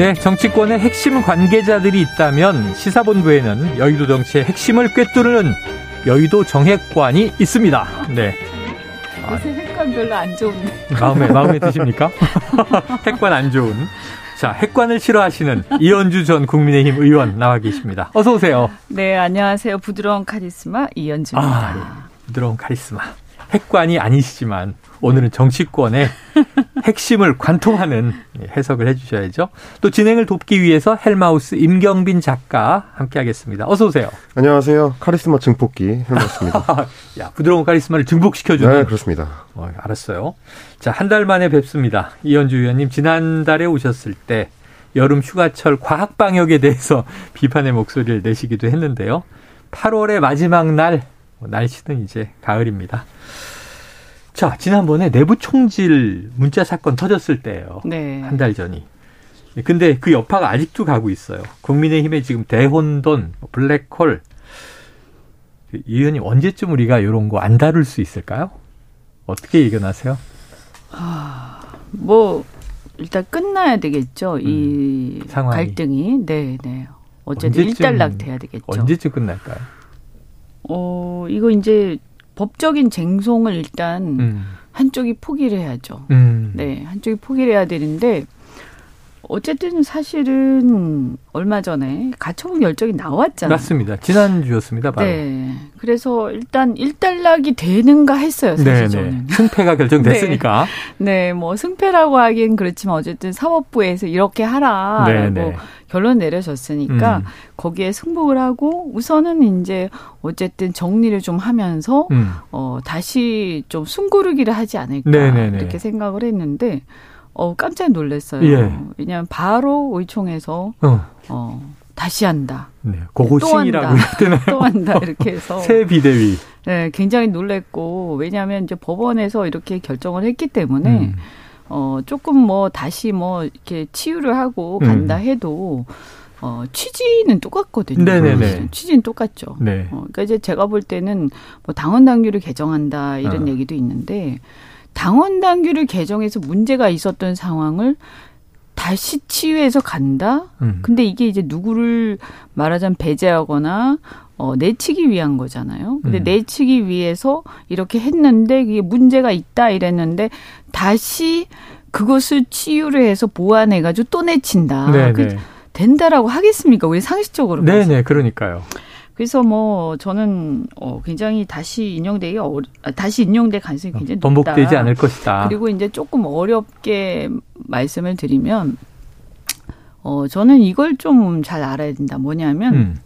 네, 정치권의 핵심 관계자들이 있다면 시사본부에는 여의도 정치의 핵심을 꿰뚫는 여의도 정핵관이 있습니다. 네. 요새 핵관 별로 안 좋은데. 마음에 마음에 드십니까? 핵관 안 좋은. 자, 핵관을 싫어하시는 이현주 전 국민의힘 의원 나와 계십니다. 어서 오세요. 네, 안녕하세요. 부드러운 카리스마 이현주입니다. 아, 예. 부드러운 카리스마. 핵관이 아니시지만 오늘은 정치권의 핵심을 관통하는 해석을 해주셔야죠. 또 진행을 돕기 위해서 헬마우스 임경빈 작가 함께하겠습니다. 어서 오세요. 안녕하세요. 카리스마 증폭기 헬마우스입니다. 야 부드러운 카리스마를 증폭시켜주는. 네, 그렇습니다. 어, 알았어요. 자, 한 달 만에 뵙습니다. 이현주 의원님 지난달에 오셨을 때 여름 휴가철 과학 방역에 대해서 비판의 목소리를 내시기도 했는데요. 8월의 마지막 날 날씨는 이제 가을입니다. 자, 지난번에 내부 총질 문자 사건 터졌을 때예요. 네. 한 달 전이. 근데 그 여파가 아직도 가고 있어요. 국민의힘의 지금 대혼돈, 뭐 블랙홀. 이 의원님 언제쯤 우리가 이런 거 안 다룰 수 있을까요? 어떻게 예견하세요? 아, 뭐 일단 끝나야 되겠죠. 음, 이 상황이. 갈등이. 네, 네. 어쨌든 일단락 돼야 되겠죠. 언제쯤 끝날까요? 어, 이거 이제 법적인 쟁송을 일단 음. 한쪽이 포기를 해야죠. 음. 네, 한쪽이 포기를 해야 되는데 어쨌든 사실은 얼마 전에 가처분 결정이 나왔잖아요. 맞습니다. 지난주였습니다. 바로. 네. 그래서 일단 일단락이 되는가 했어요. 사실 네네. 저는. 승패가 결정됐으니까. 네. 네. 뭐 승패라고 하긴 그렇지만 어쨌든 사법부에서 이렇게 하라라고 결론 내려졌으니까 음. 거기에 승복을 하고 우선은 이제 어쨌든 정리를 좀 하면서 음. 어 다시 좀 숨고르기를 하지 않을까 네네네. 이렇게 생각을 했는데 어, 깜짝 놀랐어요. 예. 왜냐하면 바로 의총에서 어, 어 다시 한다. 네, 고고싱이라고 또, 또 한다 이렇게 해서 새 비대위. 네, 굉장히 놀랬고 왜냐하면 이제 법원에서 이렇게 결정을 했기 때문에 음. 어 조금 뭐 다시 뭐 이렇게 치유를 하고 음. 간다 해도 어, 취지는 똑같거든요. 네네네. 취지는 똑같죠. 네. 어, 그러니까 이제 제가 볼 때는 뭐 당원 당규를 개정한다 이런 어. 얘기도 있는데 당원 당규를 개정해서 문제가 있었던 상황을 다시 치유해서 간다? 음. 근데 이게 이제 누구를 말하자면 배제하거나 어, 내치기 위한 거잖아요. 근데 음. 내치기 위해서 이렇게 했는데 이게 문제가 있다 이랬는데 다시 그것을 치유를 해서 보완해가지고 또 내친다. 네, 그, 네. 된다라고 하겠습니까? 우리 상식적으로. 네네, 그러니까요. 그래서 뭐 저는 어 굉장히 다시 인용되기 어 다시 인용될 가능성이 굉장히 높다. 번복되지 않을 것이다. 그리고 이제 조금 어렵게 말씀을 드리면 어 저는 이걸 좀 잘 알아야 된다. 뭐냐면 음.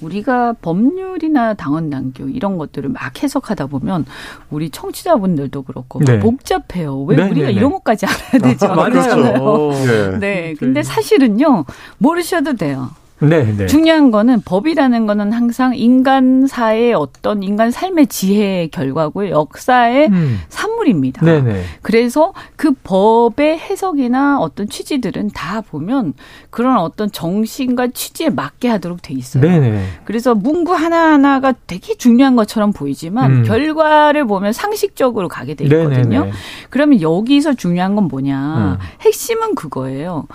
우리가 법률이나 당원 당규 이런 것들을 막 해석하다 보면 우리 청취자분들도 그렇고 네. 복잡해요. 왜 네, 우리가 네, 네. 이런 것까지 알아야 되죠? 아, 맞아요. 네. 네. 근데 사실은요 모르셔도 돼요. 네, 네. 중요한 거는 법이라는 거는 항상 인간 사의 어떤 인간 삶의 지혜의 결과고요. 역사의 음. 산물입니다. 네, 네. 그래서 그 법의 해석이나 어떤 취지들은 다 보면 그런 어떤 정신과 취지에 맞게 하도록 돼 있어요. 네, 네. 그래서 문구 하나하나가 되게 중요한 것처럼 보이지만 음. 결과를 보면 상식적으로 가게 돼 네, 있거든요. 그러면 여기서 중요한 건 뭐냐? 음. 핵심은 그거예요.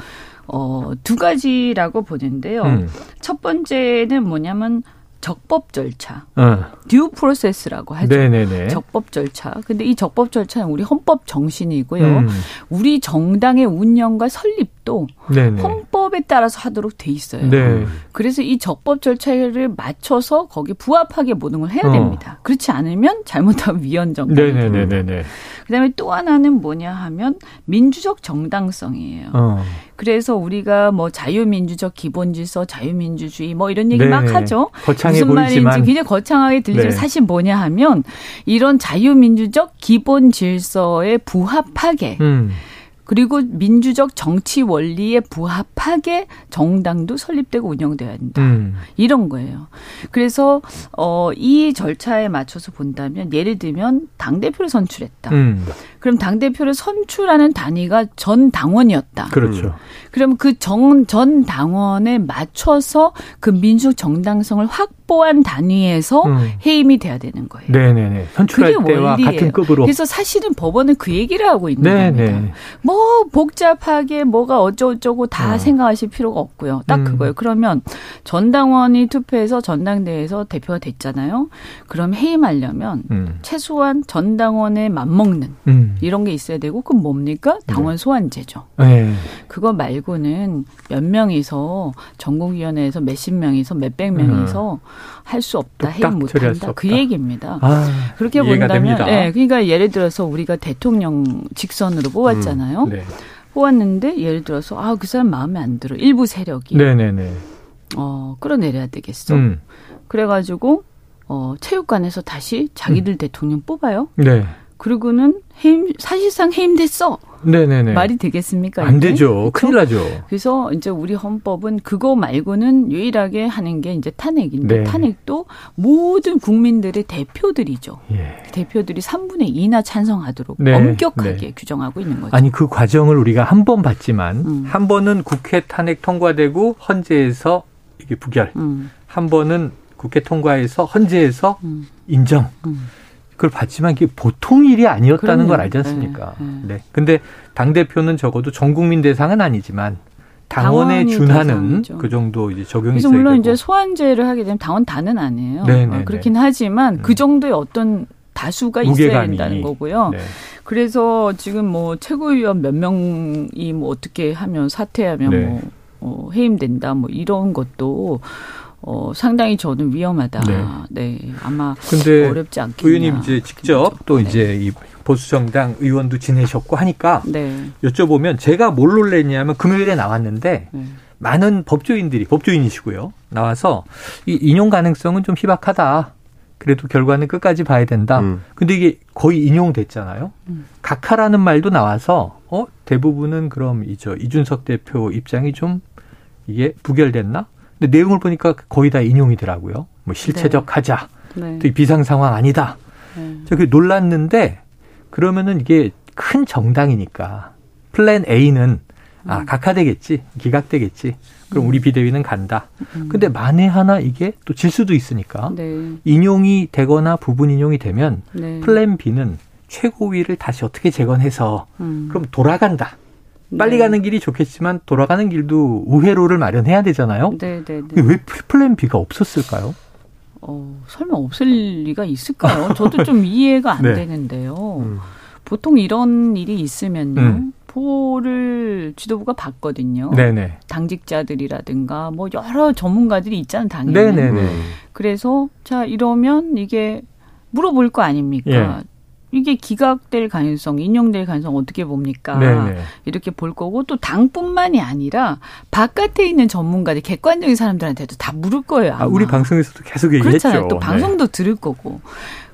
어, 두 가지라고 보는데요. 음. 첫 번째는 뭐냐면 적법 절차, 어. 듀 프로세스라고 하죠. 네네네. 적법 절차. 근데 이 적법 절차는 우리 헌법 정신이고요. 음. 우리 정당의 운영과 설립 것도 네네. 헌법에 따라서 하도록 돼 있어요. 네. 그래서 이 적법 절차를 맞춰서 거기에 부합하게 모든 걸 해야 어. 됩니다. 그렇지 않으면 잘못하면 위헌 정당. 네네네네. 그다음에 또 하나는 뭐냐 하면 민주적 정당성이에요. 어. 그래서 우리가 뭐 자유민주적 기본질서, 자유민주주의 뭐 이런 얘기 네. 막 하죠. 무슨 보이지만. 말인지 굉장히 거창하게 들리지만 네. 사실 뭐냐 하면 이런 자유민주적 기본질서에 부합하게 음. 그리고 민주적 정치 원리에 부합하게 정당도 설립되고 운영돼야 한다. 음. 이런 거예요. 그래서 어, 이 절차에 맞춰서 본다면 예를 들면 당 대표를 선출했다. 음. 그럼 당 대표를 선출하는 단위가 전 당원이었다. 그렇죠. 그럼 그 정 전 당원에 맞춰서 그 민주적 정당성을 확보한 단위에서 음. 해임이 돼야 되는 거예요. 네네네. 선출할 때와 원리예요. 같은 급으로. 그래서 사실은 법원은 그 얘기를 하고 있는 네네. 겁니다. 뭐 복잡하게 뭐가 어쩌고저쩌고 다 어. 생각하실 필요가 없고요. 딱 음. 그거예요. 그러면 전 당원이 투표해서 전당대회에서 대표가 됐잖아요. 그럼 해임하려면 음. 최소한 전 당원에 맞먹는 음. 이런 게 있어야 되고 그건 뭡니까? 당원 네. 소환제죠. 네. 그거 말고는 몇 명이서 전국위원회에서 몇십 명이서 몇백 명이서 음. 할수 없다, 해임 못한다 그 얘기입니다. 아, 그렇게 본다면, 됩니다. 네, 그러니까 예를 들어서 우리가 대통령 직선으로 뽑았잖아요. 음, 네. 뽑았는데 예를 들어서 아 그 사람 마음에 안 들어 일부 세력이 네네네. 어 끌어내려야 되겠어. 음. 그래가지고 어 체육관에서 다시 자기들 음. 대통령 뽑아요. 네. 그리고는 해임 사실상 해임됐어. 네네네. 말이 되겠습니까? 안 이게? 되죠. 큰일 나죠. 그래서 이제 우리 헌법은 그거 말고는 유일하게 하는 게 이제 탄핵인데 네. 탄핵도 모든 국민들의 대표들이죠. 예. 대표들이 3분의 2나 찬성하도록 네. 엄격하게 네. 규정하고 있는 거죠. 아니 그 과정을 우리가 한 번 봤지만 음. 한 번은 국회 탄핵 통과되고 헌재에서 이게 부결. 음. 한 번은 국회 통과해서 헌재에서 음. 인정. 음. 그걸 봤지만 이게 보통 일이 아니었다는 그럼요. 걸 알지 않습니까? 네, 네. 네. 근데 당 대표는 적어도 전 국민 대상은 아니지만 당원에 준하는 대상이죠. 그 정도 이제 적용이 그래서 물론 되고. 이제 소환제를 하게 되면 당원 다는 아니에요. 네네 네, 어, 그렇긴 네. 하지만 음. 그 정도의 어떤 다수가. 있어야 된다는 거고요. 네. 그래서 지금 뭐 최고위원 몇 명이 뭐 어떻게 하면 사퇴하면 네. 뭐 어, 해임된다 뭐 이런 것도 어, 상당히 저는 위험하다. 네. 네. 아마 근데 어렵지 않겠냐. 의원님 이제 직접 또 네. 이제 이 보수 정당 의원도 지내셨고 하니까 네. 여쭤보면 제가 뭘 놀랬냐면 금요일에 나왔는데 네. 많은 법조인들이 법조인이시고요. 나와서 이 인용 가능성은 좀 희박하다. 그래도 결과는 끝까지 봐야 된다. 음. 근데 이게 거의 인용됐잖아요. 음. 각하라는 말도 나와서 어 대부분은 그럼 이저 이준석 대표 입장이 좀 이게 부결됐나? 근데 내용을 보니까 거의 다 인용이더라고요. 뭐 실체적 네. 하자. 네. 또 비상 상황 아니다. 네. 저그 놀랐는데 그러면은 이게 큰 정당이니까 플랜 A는 아, 음. 각하되겠지. 기각되겠지. 그럼 음. 우리 비대위는 간다. 음. 근데 만에 하나 이게 또 질 수도 있으니까 네. 인용이 되거나 부분 인용이 되면 네. 플랜 B는 최고위를 다시 어떻게 재건해서 음. 그럼 돌아간다. 빨리 네. 가는 길이 좋겠지만 돌아가는 길도 우회로를 마련해야 되잖아요. 네, 네, 네. 왜 플랜 B가 없었을까요? 어, 설마 없을 리가 있을까요? 저도 좀 이해가 안 네. 되는데요. 음. 보통 이런 일이 있으면요. 음. 보를 지도부가 받거든요. 네네. 당직자들이라든가 뭐 여러 전문가들이 있잖아요, 당연히. 네네네. 그래서 자 이러면 이게 물어볼 거 아닙니까? 예. 이게 기각될 가능성, 인용될 가능성 어떻게 봅니까? 네네. 이렇게 볼 거고 또 당뿐만이 아니라 바깥에 있는 전문가들, 객관적인 사람들한테도 다 물을 거예요. 아마. 아, 우리 방송에서도 계속 얘기했죠. 그렇잖아요. 또 네. 방송도 네. 들을 거고.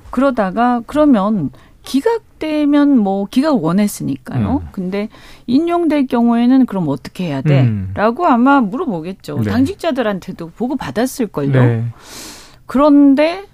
그러다가 그러면 기각되면 뭐 기각 원했으니까요. 음. 근데 인용될 경우에는 그럼 어떻게 해야 돼? 음. 라고 아마 물어보겠죠. 네. 당직자들한테도 보고 받았을 걸요. 네. 그런데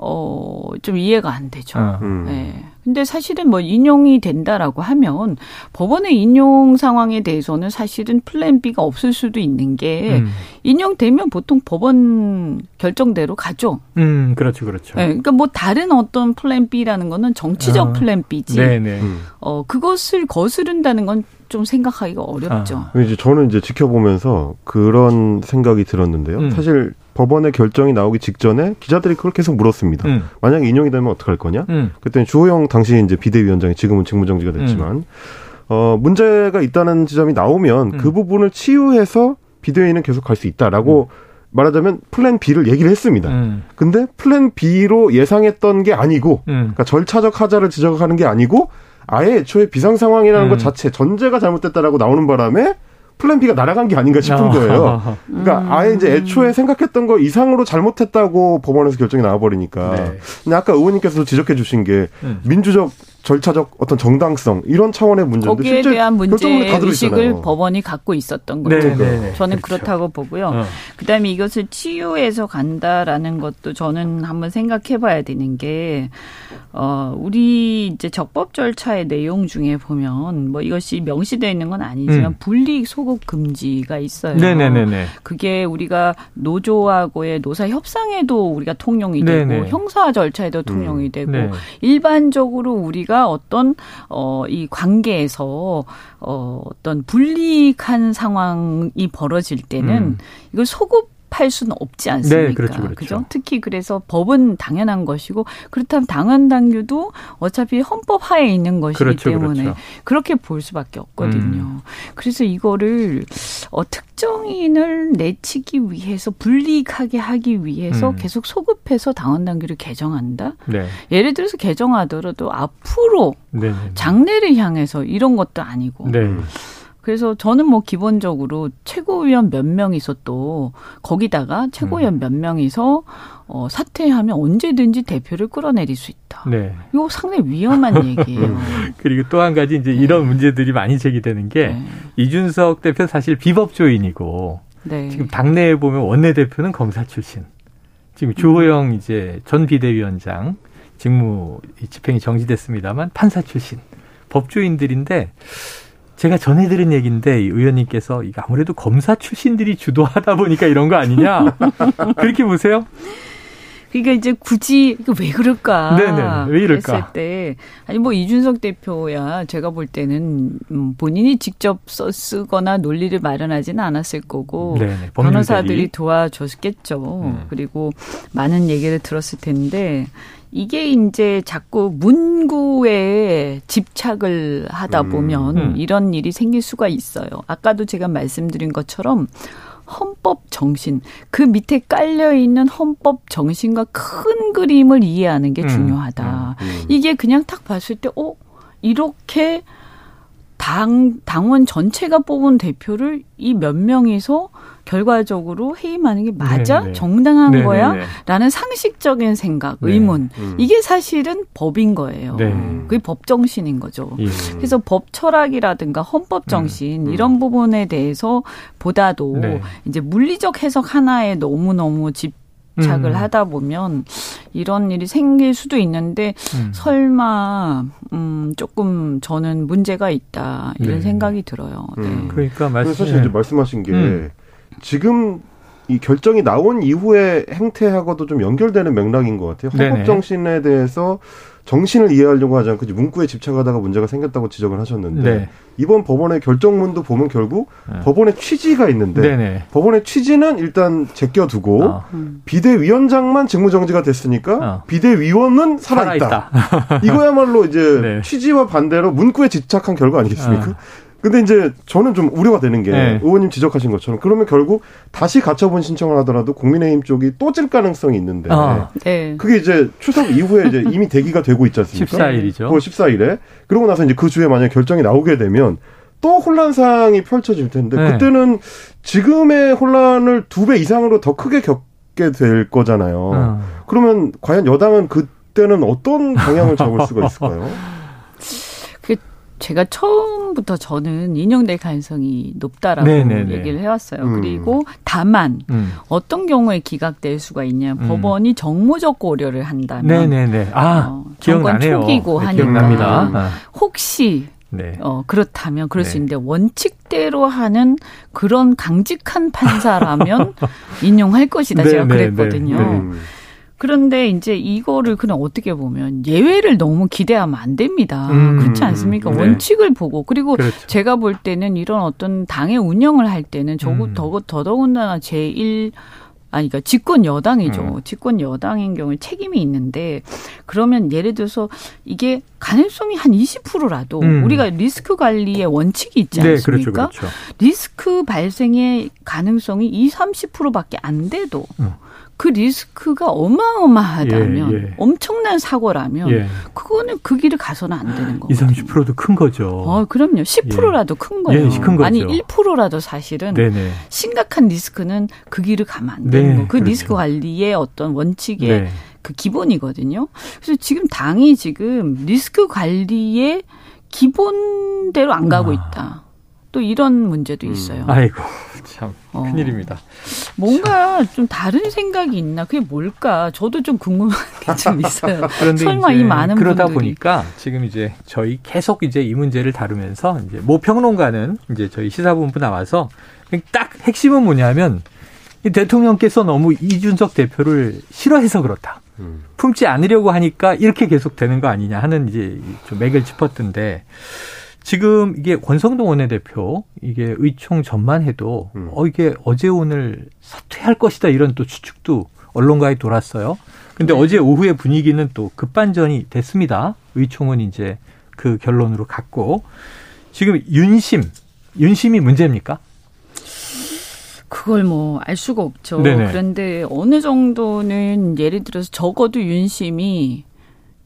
어, 좀 이해가 안 되죠. 아, 음. 네. 근데 사실은 뭐 인용이 된다라고 하면 법원의 인용 상황에 대해서는 사실은 플랜 B가 없을 수도 있는 게 음. 인용되면 보통 법원 결정대로 가죠. 음, 그렇죠, 그렇죠. 네, 그러니까 뭐 다른 어떤 플랜 B라는 거는 정치적 아, 플랜 B지. 네네. 음. 어, 그것을 거스른다는 건 좀 생각하기가 어렵죠. 아. 이제 저는 이제 지켜보면서 그런 생각이 들었는데요. 음. 사실 법원의 결정이 나오기 직전에 기자들이 그걸 계속 물었습니다. 음. 만약 인용이 되면 어떡할 거냐? 음. 그때는 주호영 당시 이제 비대위원장이 지금은 직무정지가 됐지만 음. 어, 문제가 있다는 지점이 나오면 음. 그 부분을 치유해서 비대위는 계속 갈 수 있다라고 음. 말하자면 플랜 B를 얘기를 했습니다. 음. 근데 플랜 B로 예상했던 게 아니고, 음. 그러니까 절차적 하자를 지적하는 게 아니고, 아예 애초에 비상 상황이라는 것 음. 자체 전제가 잘못됐다라고 나오는 바람에 플랜 B가 날아간 게 아닌가 싶은 아. 거예요. 그러니까 음. 아예 이제 애초에 생각했던 거 이상으로 잘못했다고 법원에서 결정이 나와버리니까. 네. 근데 아까 의원님께서 지적해 주신 게 음. 민주적 절차적 어떤 정당성 이런 차원의 문제인데 거기에 대한 문제 의식을 법원이 갖고 있었던 거죠. 네, 네, 네. 저는 그렇죠. 그렇다고 보고요. 어. 그다음에 이것을 치유해서 간다라는 것도 저는 한번 생각해봐야 되는 게 어, 우리 이제 적법 절차의 내용 중에 보면 뭐 이것이 명시되어 있는 건 아니지만 음. 분리 소급 금지가 있어요. 네네네. 그게 우리가 노조하고의 노사 협상에도 우리가 통용이 되고 네네. 형사 절차에도 통용이 음. 되고 네. 일반적으로 우리 가 어떤 어, 이 관계에서 어, 어떤 불리한 상황이 벌어질 때는 음. 이걸 소급 팔 수는 없지 않습니까? 네, 그렇죠, 그렇죠. 그죠? 특히 그래서 법은 당연한 것이고 그렇다면 당헌 당규도 어차피 헌법 하에 있는 것이기 그렇죠, 때문에 그렇죠. 그렇게 볼 수밖에 없거든요. 음. 그래서 이거를 어, 특정인을 내치기 위해서 불리하게 하기 위해서 음. 계속 소급해서 당헌 당규를 개정한다. 네. 예를 들어서 개정하더라도 앞으로 네, 네, 네. 장래를 향해서 이런 것도 아니고. 네. 그래서 저는 뭐 기본적으로 최고위원 몇 명이서 또 거기다가 최고위원 음. 몇 명이서 어, 사퇴하면 언제든지 대표를 끌어내릴 수 있다. 네. 이거 상당히 위험한 얘기예요. 그리고 또 한 가지 이제 네. 이런 문제들이 많이 제기되는 게 네. 이준석 대표 사실 비법조인이고 네. 지금 당내에 보면 원내대표는 검사 출신. 지금 주호영 이제 전 비대위원장 직무 집행이 정지됐습니다만 판사 출신 법조인들인데 제가 전해 들은 얘기인데 의원님께서 이거 아무래도 검사 출신들이 주도하다 보니까 이런 거 아니냐 그렇게 보세요? 그러니까 이제 굳이 왜 그럴까? 네네. 왜 이럴까? 했을 때 아니 뭐 이준석 대표야 제가 볼 때는 음, 본인이 직접 써 쓰거나 논리를 마련하지는 않았을 거고 네네. 변호사들이 도와줬겠죠. 음. 그리고 많은 얘기를 들었을 텐데 이게 이제 자꾸 문구에 집착을 하다 음, 보면 음, 음. 이런 일이 생길 수가 있어요. 아까도 제가 말씀드린 것처럼 헌법 정신, 그 밑에 깔려 있는 헌법 정신과 큰 그림을 이해하는 게 음, 중요하다. 음, 음. 이게 그냥 딱 봤을 때, 어, 이렇게 당, 당원 전체가 뽑은 대표를 이 몇 명이서 결과적으로 해임하는 게 맞아? 네네. 네. 정당한 네네네. 거야? 네, 네. 라는 상식적인 생각, 네. 의문. 음. 이게 사실은 법인 거예요. 네. 그게 법 정신인 거죠. 예. 그래서 법 철학이라든가 헌법 음. 정신 음. 이런 부분에 대해서 보다도 네. 이제 물리적 해석 하나에 너무너무 집 착을 음. 하다 보면 이런 일이 생길 수도 있는데 음. 설마 음 조금 저는 문제가 있다 이런 네. 생각이 들어요. 네. 음. 그러니까 말씀 사실 이제 말씀하신 게 음. 지금 이 결정이 나온 이후의 행태하고도 좀 연결되는 맥락인 것 같아요. 헌법 정신에 대해서 정신을 이해하려고 하지 않고 문구에 집착하다가 문제가 생겼다고 지적을 하셨는데 네. 이번 법원의 결정문도 보면 결국 네. 법원의 취지가 있는데 네네. 법원의 취지는 일단 제껴두고 어. 비대위원장만 직무정지가 됐으니까 어. 비대위원은 살아있다. 살아있다. 이거야말로 이제 네. 취지와 반대로 문구에 집착한 결과 아니겠습니까? 어. 근데 이제 저는 좀 우려가 되는 게 네. 의원님 지적하신 것처럼 그러면 결국 다시 가처분 신청을 하더라도 국민의힘 쪽이 또 질 가능성이 있는데 아, 네. 그게 이제 추석 이후에 이제 이미 대기가 되고 있지 않습니까? 14일이죠. 9월 14일에 그러고 나서 이제 그 주에 만약 결정이 나오게 되면 또 혼란 상황이 펼쳐질 텐데 네. 그때는 지금의 혼란을 두 배 이상으로 더 크게 겪게 될 거잖아요. 어. 그러면 과연 여당은 그때는 어떤 방향을 잡을 수가 있을까요? 제가 처음부터 저는 인용될 가능성이 높다라고 네네네. 얘기를 해왔어요. 음. 그리고 다만 음. 어떤 경우에 기각될 수가 있냐 음. 법원이 정무적 고려를 한다면 네네네. 아 어, 기억나네요. 초기고 네, 하니까 기억납니다. 아. 혹시 네. 어, 그렇다면 그럴 네. 수 있는데 원칙대로 하는 그런 강직한 판사라면 인용할 것이다. 제가 네, 네, 네. 그랬거든요. 그런데 이제 이거를 그냥 어떻게 보면 예외를 너무 기대하면 안 됩니다. 음, 그렇지 않습니까? 네. 원칙을 보고 그리고 그렇죠. 제가 볼 때는 이런 어떤 당의 운영을 할 때는 저거 음. 더 더더군다나 제1 아니, 그러니까 집권 여당이죠. 음. 집권 여당인 경우에 책임이 있는데 그러면 예를 들어서 이게 가능성이 한 20%라도 음. 우리가 리스크 관리의 원칙이 있지 않습니까? 네, 그렇죠, 그렇죠. 리스크 발생의 가능성이 2, 30%밖에 안 돼도 음. 그 리스크가 어마어마하다면 예, 예. 엄청난 사고라면 예. 그거는 그 길을 가서는 안 되는 거죠. 20, 30%도 큰 거죠. 어, 그럼요. 10%라도 예. 큰 거예요. 큰 거죠. 아니 1%라도 사실은 네네. 심각한 리스크는 그 길을 가면 안 되는 네, 거. 그 그렇죠. 리스크 관리의 어떤 원칙의 네. 그 기본이거든요. 그래서 지금 당이 지금 리스크 관리의 기본대로 안 가고 아. 있다. 또 이런 문제도 음. 있어요. 음. 아이고 참 어. 큰일입니다. 뭔가 참. 좀 다른 생각이 있나? 그게 뭘까? 저도 좀 궁금한 게 좀 있어요. 그런데 설마 이 많은 그러다 분들이. 보니까 지금 이제 저희 계속 이제 이 문제를 다루면서 이제 모 평론가는 이제 저희 시사본부 나와서 딱 핵심은 뭐냐면 이 대통령께서 너무 이준석 대표를 싫어해서 그렇다. 음. 품지 않으려고 하니까 이렇게 계속 되는 거 아니냐 하는 이제 좀 맥을 짚었던데 지금 이게 권성동 원내대표 이게 의총 전만 해도 음. 어 이게 어제 오늘 사퇴할 것이다 이런 또 추측도 언론가에 돌았어요. 근데 네. 어제 오후에 분위기는 또 급반전이 됐습니다. 의총은 이제 그 결론으로 갔고 지금 윤심 윤심이 문제입니까? 그걸 뭐 알 수가 없죠. 네네. 그런데 어느 정도는 예를 들어서 적어도 윤심이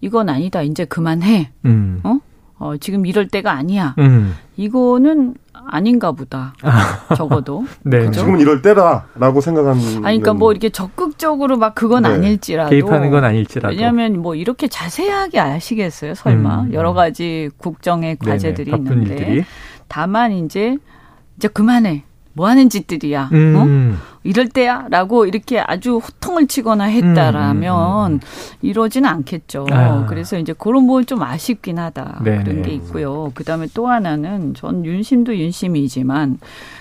이건 아니다. 이제 그만해. 음. 어? 어, 지금 이럴 때가 아니야. 음. 이거는 아닌가 보다. 적어도. 네. 그죠? 지금은 이럴 때다라고 생각하는. 아니, 그러니까 뭐 이렇게 적극적으로 막 그건 네. 아닐지라도. 개입하는 건 아닐지라도. 왜냐하면 뭐 이렇게 자세하게 아시겠어요, 설마. 음. 여러 가지 국정의 과제들이 네네, 있는데. 일들이. 다만 이제, 이제 그만해. 뭐 하는 짓들이야. 음. 어? 이럴 때야? 라고 이렇게 아주 호통을 치거나 했다라면 음. 이러지는 않겠죠. 아. 그래서 이제 그런 부분 좀 아쉽긴 하다. 네네. 그런 게 있고요. 그 다음에 또 하나는 전 윤심도 윤심이지만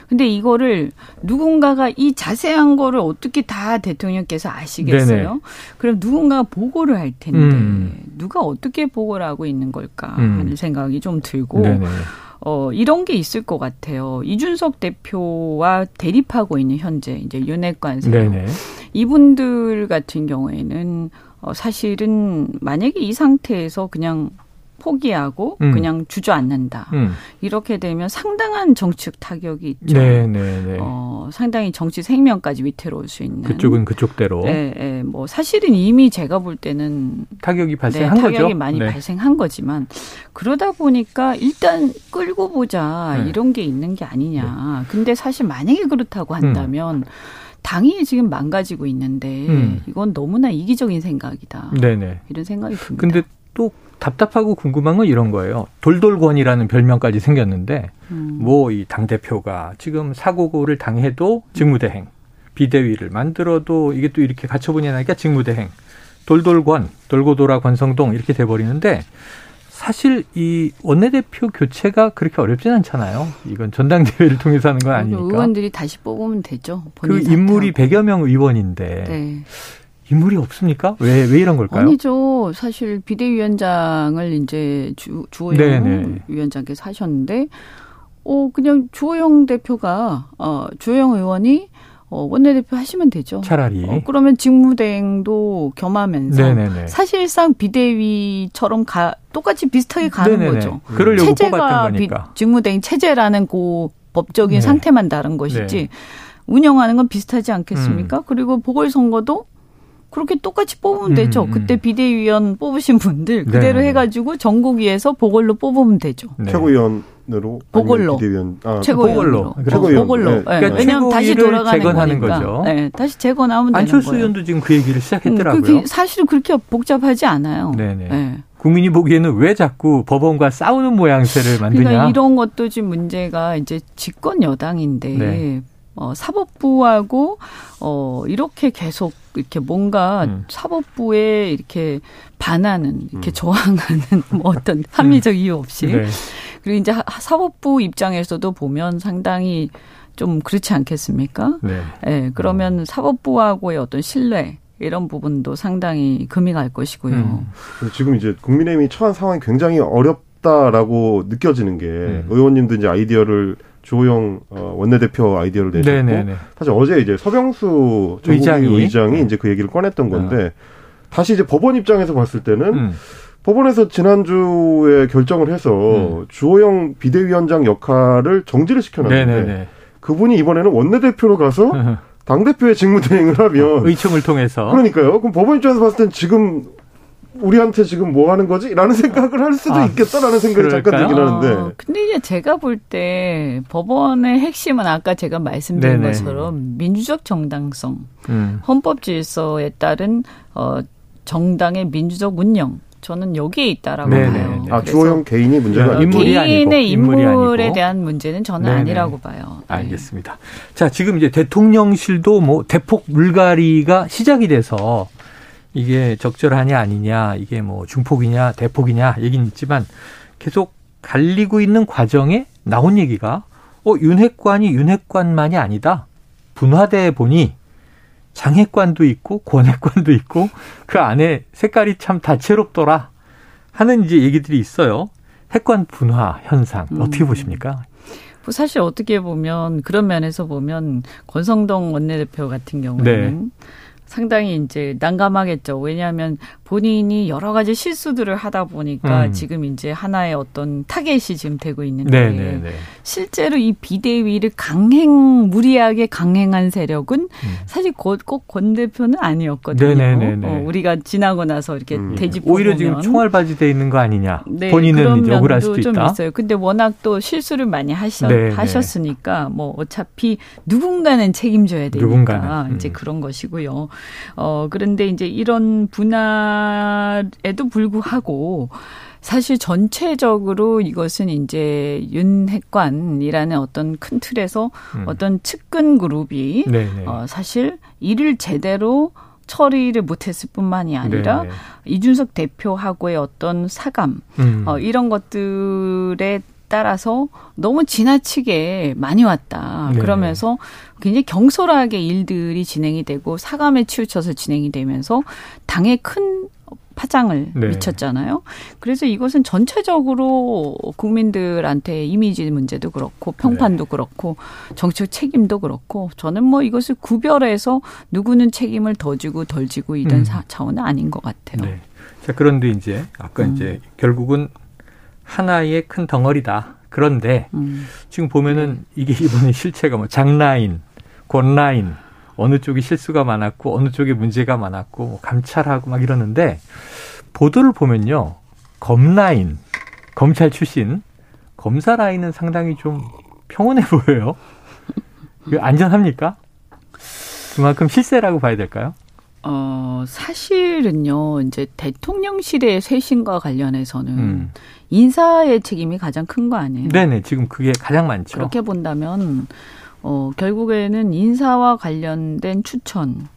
근데 이거를 누군가가 이 자세한 거를 어떻게 다 대통령께서 아시겠어요? 네네. 그럼 누군가가 보고를 할 텐데 음. 누가 어떻게 보고를 하고 있는 걸까 음. 하는 생각이 좀 들고 네네. 어, 이런 게 있을 것 같아요. 이준석 대표와 대립하고 있는 현재 이제 윤핵관세 이분들 같은 경우에는 어, 사실은 만약에 이 상태에서 그냥 포기하고 음. 그냥 주저앉는다. 음. 이렇게 되면 상당한 정치적 타격이 있죠. 네, 네, 네. 어, 상당히 정치 생명까지 위태로울 수 있는. 그쪽은 그쪽대로. 네, 네. 뭐 사실은 이미 제가 볼 때는 타격이 발생한 네, 타격이 거죠. 많이 네. 발생한 거지만 그러다 보니까 일단 끌고 보자 네. 이런 게 있는 게 아니냐. 네. 근데 사실 만약에 그렇다고 한다면 음. 당이 지금 망가지고 있는데 음. 이건 너무나 이기적인 생각이다. 네네. 이런 생각이 듭니다. 근데 또 답답하고 궁금한 건 이런 거예요. 돌돌권이라는 별명까지 생겼는데 음. 뭐이 당 대표가 지금 사고를 당해도 직무대행, 비대위를 만들어도 이게 또 이렇게 갖춰보냐니까 직무대행, 돌돌권, 돌고 돌아 권성동 이렇게 돼 버리는데 사실 이 원내대표 교체가 그렇게 어렵진 않잖아요. 이건 전당대회를 통해서 하는 건 아니니까. 의원들이 다시 뽑으면 되죠. 그 인물이 100여 명 의원인데 네. 인물이 없습니까? 왜, 왜 이런 걸까요? 아니죠. 사실 비대위원장을 이제 주, 주호영 네네. 위원장께서 하셨는데, 어, 그냥 주호영 대표가, 어, 주호영 의원이 어, 원내대표 하시면 되죠. 차라리. 어, 그러면 직무대행도 겸하면서 네네네. 사실상 비대위처럼 가, 똑같이 비슷하게 가는 네네네. 거죠. 그러려고 체제가 비, 직무대행 체제라는 그 법적인 네. 상태만 다른 것이지 네. 운영하는 건 비슷하지 않겠습니까? 음. 그리고 보궐선거도 그렇게 똑같이 뽑으면 되죠. 음, 음. 그때 비대위원 뽑으신 분들 그대로 네. 해가지고 전국위에서 보궐로 뽑으면 되죠. 네. 최고위원으로 보궐로 비대위원 아, 최고위원으로 최고위원. 보궐로. 네. 그러니까 왜냐하면 다시 돌아가는 재건하는 거니까. 거죠. 네, 다시 재건하면 안철수 의원도 지금 그 얘기를 시작했더라고요. 음, 사실은 그렇게 복잡하지 않아요. 네네. 네. 국민이 보기에는 왜 자꾸 법원과 싸우는 모양새를 만드냐? 그러니까 이런 것도 지금 문제가 이제 집권 여당인데 네. 어, 사법부하고 어, 이렇게 계속 이렇게 뭔가 음. 사법부에 이렇게 반하는, 이렇게 음. 저항하는 뭐 어떤 합리적 이유 없이. 네. 그리고 이제 사법부 입장에서도 보면 상당히 좀 그렇지 않겠습니까? 네. 네 그러면 음. 사법부하고의 어떤 신뢰, 이런 부분도 상당히 금이 갈 것이고요. 음. 지금 이제 국민의힘이 처한 상황이 굉장히 어렵다라고 느껴지는 게 음. 의원님도 이제 아이디어를 주호영 어, 원내대표 아이디어를 내셨고 네네네. 사실 어제 이제 서병수 의장이, 의장이 이제 그 얘기를 꺼냈던 건데 어. 다시 이제 법원 입장에서 봤을 때는 음. 법원에서 지난주에 결정을 해서 음. 주호영 비대위원장 역할을 정지를 시켜놨는데 그분이 이번에는 원내대표로 가서 당대표의 직무대행을 하면 의총을 통해서 그러니까요. 그럼 법원 입장에서 봤을 땐 지금 우리한테 지금 뭐 하는 거지? 라는 생각을 할 수도 아, 있겠다라는 생각이 그럴까요? 잠깐 들긴 하는데. 어, 근데 이제 제가 볼 때 법원의 핵심은 아까 제가 말씀드린 네네. 것처럼 민주적 정당성, 음. 헌법 질서에 따른 어 정당의 민주적 운영 저는 여기에 있다라고 네네. 봐요. 아, 주호영 개인이 문제가 아니고 인물이 개인의 인물이 인물에 아니고. 대한 문제는 저는 네네. 아니라고 봐요. 네. 알겠습니다. 자, 지금 이제 대통령실도 뭐 대폭 물갈이가 시작이 돼서 이게 적절하냐 아니냐, 이게 뭐 중폭이냐 대폭이냐 얘기는 있지만 계속 갈리고 있는 과정에 나온 얘기가 어, 윤핵관이 윤핵관만이 아니다. 분화돼 보니 장애관도 있고 권핵관도 있고 그 안에 색깔이 참 다채롭더라 하는 이제 얘기들이 있어요. 핵관 분화 현상 음. 어떻게 보십니까? 뭐 사실 어떻게 보면 그런 면에서 보면 권성동 원내대표 같은 경우에는 네. 상당히 이제 난감하겠죠. 왜냐하면 본인이 여러 가지 실수들을 하다 보니까 음. 지금 이제 하나의 어떤 타겟이 지금 되고 있는데 네네네. 네, 네. 실제로 이 비대위를 강행 무리하게 강행한 세력은 음. 사실 꼭권 대표는 아니었거든요. 네네네. 네, 어, 우리가 지나고 나서 이렇게 음. 대집 오히려 지금 총알바지돼 있는 거 아니냐. 네, 본인은 이제 억울할 수도 좀 있다. 있어요. 근데 워낙 또 실수를 많이 하셨, 하셨으니까 뭐 어차피 누군가는 책임져야 되니까 누군가는. 이제 음. 그런 것이고요. 어 그런데 이제 이런 분할 변화에도 불구하고 사실 전체적으로 이것은 이제 윤핵관이라는 어떤 큰 틀에서 음. 어떤 측근 그룹이 네네. 어, 사실 일을 제대로 처리를 못했을 뿐만이 아니라 네네. 이준석 대표하고의 어떤 사감 음. 어, 이런 것들에 따라서 너무 지나치게 많이 왔다. 네. 그러면서 굉장히 경솔하게 일들이 진행이 되고 사감에 치우쳐서 진행이 되면서 당에 큰 파장을 네. 미쳤잖아요. 그래서 이것은 전체적으로 국민들한테 이미지 문제도 그렇고 평판도 네. 그렇고 정치적 책임도 그렇고 저는 뭐 이것을 구별해서 누구는 책임을 더 지고 덜 지고 이런 음. 차원은 아닌 것 같아요. 네. 자 그런데 이제 아까 음. 이제 결국은 하나의 큰 덩어리다. 그런데 음. 지금 보면은 이게 이번에 실체가 뭐 장라인, 권라인 어느 쪽이 실수가 많았고 어느 쪽에 문제가 많았고 뭐 감찰하고 막 이러는데 보도를 보면요 검라인 검찰 출신 검사 라인은 상당히 좀 평온해 보여요. 안전합니까? 그만큼 실세라고 봐야 될까요? 어, 사실은요, 이제 대통령실의 쇄신과 관련해서는 음. 인사의 책임이 가장 큰 거 아니에요? 네네, 지금 그게 가장 많죠. 그렇게 본다면, 어, 결국에는 인사와 관련된 추천,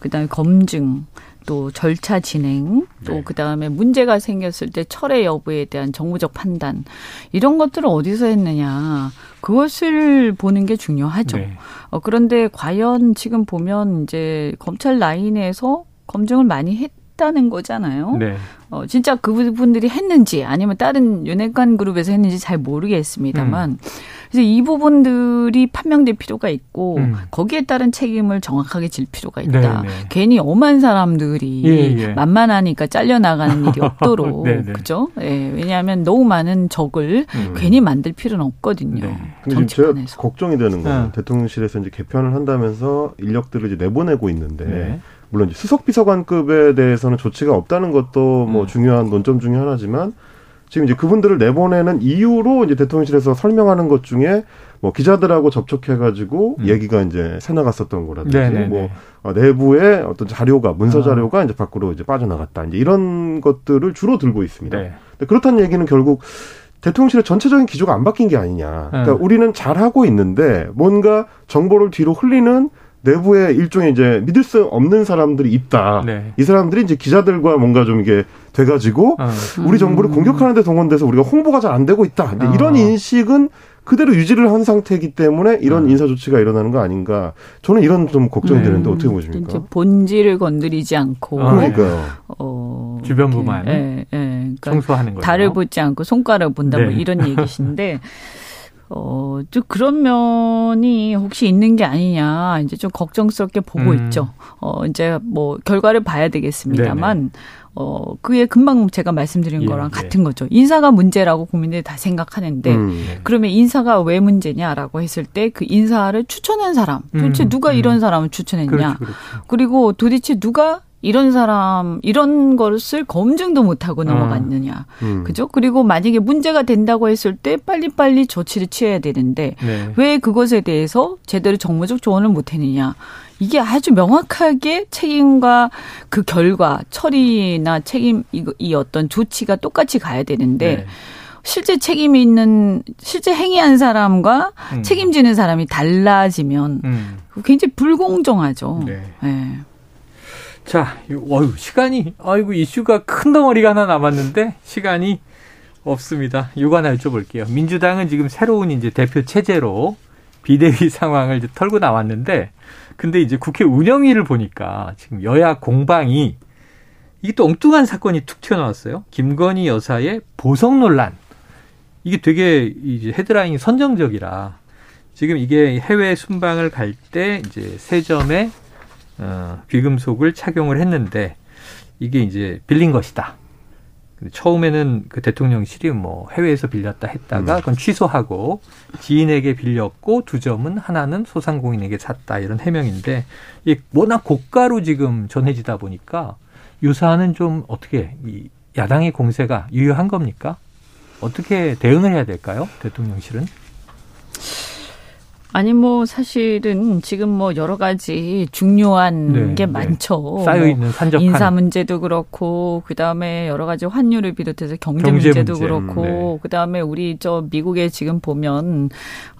그 다음에 검증, 또 절차 진행, 또 네. 그다음에 문제가 생겼을 때 철회 여부에 대한 정무적 판단 이런 것들을 어디서 했느냐 그것을 보는 게 중요하죠. 네. 어, 그런데 과연 지금 보면 이제 검찰 라인에서 검증을 많이 했 했다는 거잖아요. 네. 어, 진짜 그분들이 했는지 아니면 다른 윤핵관 그룹에서 했는지 잘 모르겠습니다만 음. 그래서 이 부분들이 판명될 필요가 있고 음. 거기에 따른 책임을 정확하게 질 필요가 있다. 네네. 네. 괜히 엄한 사람들이 예, 예. 만만하니까 잘려 나가는 일이 없도록 네, 네. 그죠? 예, 왜냐하면 너무 많은 적을 음. 괜히 만들 필요는 없거든요. 네. 제가 걱정이 되는 건 네. 대통령실에서 이제 개편을 한다면서 인력들을 이제 내보내고 있는데 네. 물론 수석 비서관급에 대해서는 조치가 없다는 것도 뭐 음. 중요한 논점 중의 하나지만 지금 이제 그분들을 내보내는 이유로 이제 대통령실에서 설명하는 것 중에 뭐 기자들하고 접촉해가지고 음. 얘기가 이제 새 나갔었던 거라든지 네네네. 뭐 어, 내부의 어떤 자료가 문서 아. 자료가 아. 이제 밖으로 이제 빠져나갔다 이제 이런 것들을 주로 들고 있습니다. 네. 그렇다는 얘기는 결국 대통령실의 전체적인 기조가 안 바뀐 게 아니냐. 그러니까 음. 우리는 잘 하고 있는데 뭔가 정보를 뒤로 흘리는 내부에 일종의 이제 믿을 수 없는 사람들이 있다. 네. 이 사람들이 이제 기자들과 뭔가 좀 이게 돼가지고 어. 우리 정부를 음. 공격하는데 동원돼서 우리가 홍보가 잘 안 되고 있다. 어. 이런 인식은 그대로 유지를 한 상태이기 때문에 이런 음. 인사 조치가 일어나는 거 아닌가. 저는 이런 좀 걱정이 음. 되는데 어떻게 보십니까? 본질을 건드리지 않고. 아, 그러니까요. 어, 주변부만 예, 예. 그러니까 청소하는 거예요. 달을 보지 않고 손가락을 본다 뭐 네. 뭐 이런 얘기신데 어, 좀 그런 면이 혹시 있는 게 아니냐, 이제 좀 걱정스럽게 보고 음. 있죠. 어, 이제 뭐, 결과를 봐야 되겠습니다만, 네네. 어, 그게 금방 제가 말씀드린 예, 거랑 예. 같은 거죠. 인사가 문제라고 국민들이 다 생각하는데, 음, 네. 그러면 인사가 왜 문제냐라고 했을 때 그 인사를 추천한 사람, 도대체 음, 누가 음. 이런 사람을 추천했냐. 그렇죠, 그렇죠. 그리고 도대체 누가 이런 사람 이런 것을 검증도 못하고 음. 넘어갔느냐 음. 그죠 그리고 만약에 문제가 된다고 했을 때 빨리빨리 조치를 취해야 되는데 네. 왜 그것에 대해서 제대로 정무적 조언을 못했느냐 이게 아주 명확하게 책임과 그 결과 처리나 책임 이, 이 어떤 조치가 똑같이 가야 되는데 네. 실제 책임이 있는 실제 행위한 사람과 음. 책임지는 사람이 달라지면 음. 굉장히 불공정하죠. 네. 네. 자, 어유 시간이 아이고 이슈가 큰 덩어리가 하나 남았는데 시간이 없습니다. 이거 하나 여쭤볼게요. 민주당은 지금 새로운 이제 대표 체제로 비대위 상황을 이제 털고 나왔는데 근데 이제 국회 운영위를 보니까 지금 여야 공방이 이게 또 엉뚱한 사건이 툭 튀어나왔어요. 김건희 여사의 보석 논란. 이게 되게 이제 헤드라인이 선정적이라 지금 이게 해외 순방을 갈 때 이제 세점에 어, 귀금속을 착용을 했는데 이게 이제 빌린 것이다. 처음에는 그 대통령실이 뭐 해외에서 빌렸다 했다가 음. 그건 취소하고 지인에게 빌렸고 두 점은 하나는 소상공인에게 샀다 이런 해명인데 이 워낙 고가로 지금 전해지다 보니까 유사는 좀 어떻게 이 야당의 공세가 유효한 겁니까? 어떻게 대응을 해야 될까요? 대통령실은? 아니 뭐 사실은 지금 뭐 여러 가지 중요한 네, 게 네. 많죠. 쌓여 있는 산적한 인사 문제도 그렇고 그다음에 여러 가지 환율을 비롯해서 경제, 경제 문제도 문제. 그렇고 네. 그다음에 우리 저 미국에 지금 보면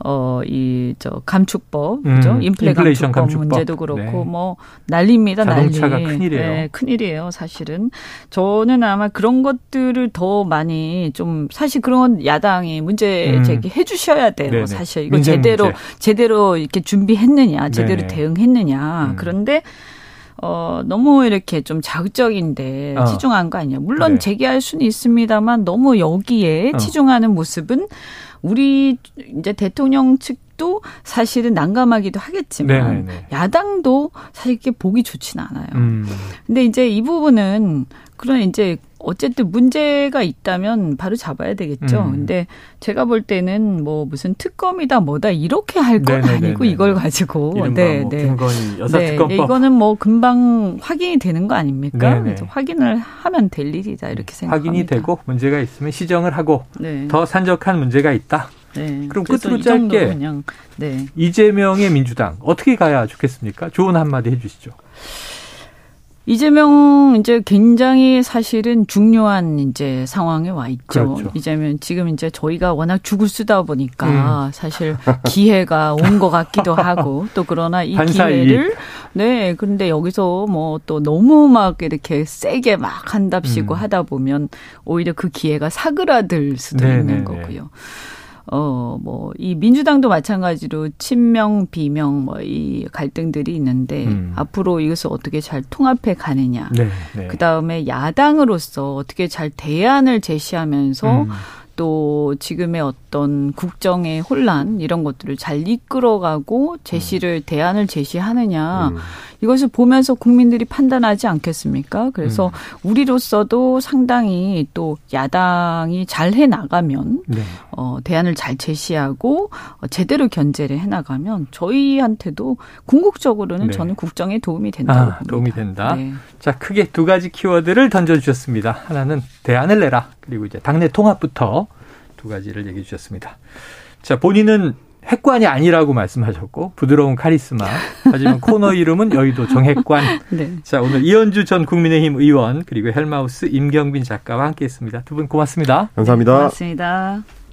어 이 저 감축법 음, 그죠? 인플레 감축법, 감축법, 문제도 그렇고 네. 뭐 난리입니다. 자동차가 난리. 큰일이에요. 네, 큰일이에요. 사실은 저는 아마 그런 것들을 더 많이 좀 사실 그런 야당이 문제 음. 제기해 주셔야 돼요. 네네. 사실 이거 제대로 문제. 제대로 이렇게 준비했느냐, 제대로 네. 대응했느냐. 음. 그런데 어, 너무 이렇게 좀 자극적인데 어. 치중한 거 아니냐. 물론 네. 제기할 수는 있습니다만 너무 여기에 어. 치중하는 모습은 우리 이제 대통령 측도 사실은 난감하기도 하겠지만 네네네. 네, 네. 야당도 사실 이렇게 보기 좋지는 않아요. 음. 근데 이제 이 부분은 그런 이제 어쨌든 문제가 있다면 바로 잡아야 되겠죠. 음. 근데 제가 볼 때는 뭐 무슨 특검이다 뭐다 이렇게 할 건 아니고 이걸 가지고 네, 뭐 네. 네, 특검법. 이거는 뭐 금방 확인이 되는 거 아닙니까? 확인을 하면 될 일이다 이렇게 생각합니다. 확인이 되고 문제가 있으면 시정을 하고 네. 더 산적한 문제가 있다. 네. 그럼 끝으로 짧게 그냥, 네. 이재명의 민주당 어떻게 가야 좋겠습니까? 좋은 한마디 해주시죠. 이재명 이제 굉장히 사실은 중요한 이제 상황에 와 있죠. 그렇죠. 이재명 지금 이제 저희가 워낙 죽을 쓰다 보니까 음. 사실 기회가 온 것 같기도 하고 또 그러나 이 기회를 네 그런데 여기서 뭐 또 너무 막 이렇게 세게 막 한답시고 음. 하다 보면 오히려 그 기회가 사그라들 수도 네네네. 있는 거고요. 어, 뭐, 이 민주당도 마찬가지로 친명, 비명, 뭐, 이 갈등들이 있는데, 음. 앞으로 이것을 어떻게 잘 통합해 가느냐. 네, 네. 그 다음에 야당으로서 어떻게 잘 대안을 제시하면서 음. 또 지금의 어떤 국정의 혼란 이런 것들을 잘 이끌어가고 제시를 음. 대안을 제시하느냐 음. 이것을 보면서 국민들이 판단하지 않겠습니까? 그래서 음. 우리로서도 상당히 또 야당이 잘 해 나가면 네. 어, 대안을 잘 제시하고 어, 제대로 견제를 해 나가면 저희한테도 궁극적으로는 네. 저는 국정에 도움이 된다고 아, 봅니다. 도움이 된다. 네. 자 크게 두 가지 키워드를 던져 주셨습니다. 하나는 대안을 내라 그리고 이제 당내 통합부터 두 가지를 얘기해 주셨습니다. 자 본인은 핵관이 아니라고 말씀하셨고 부드러운 카리스마. 하지만 코너 이름은 여의도 정핵관. 네. 자 오늘 이현주 전 국민의힘 의원 그리고 헬마우스 임경빈 작가와 함께했습니다. 두 분 고맙습니다. 감사합니다. 고맙습니다.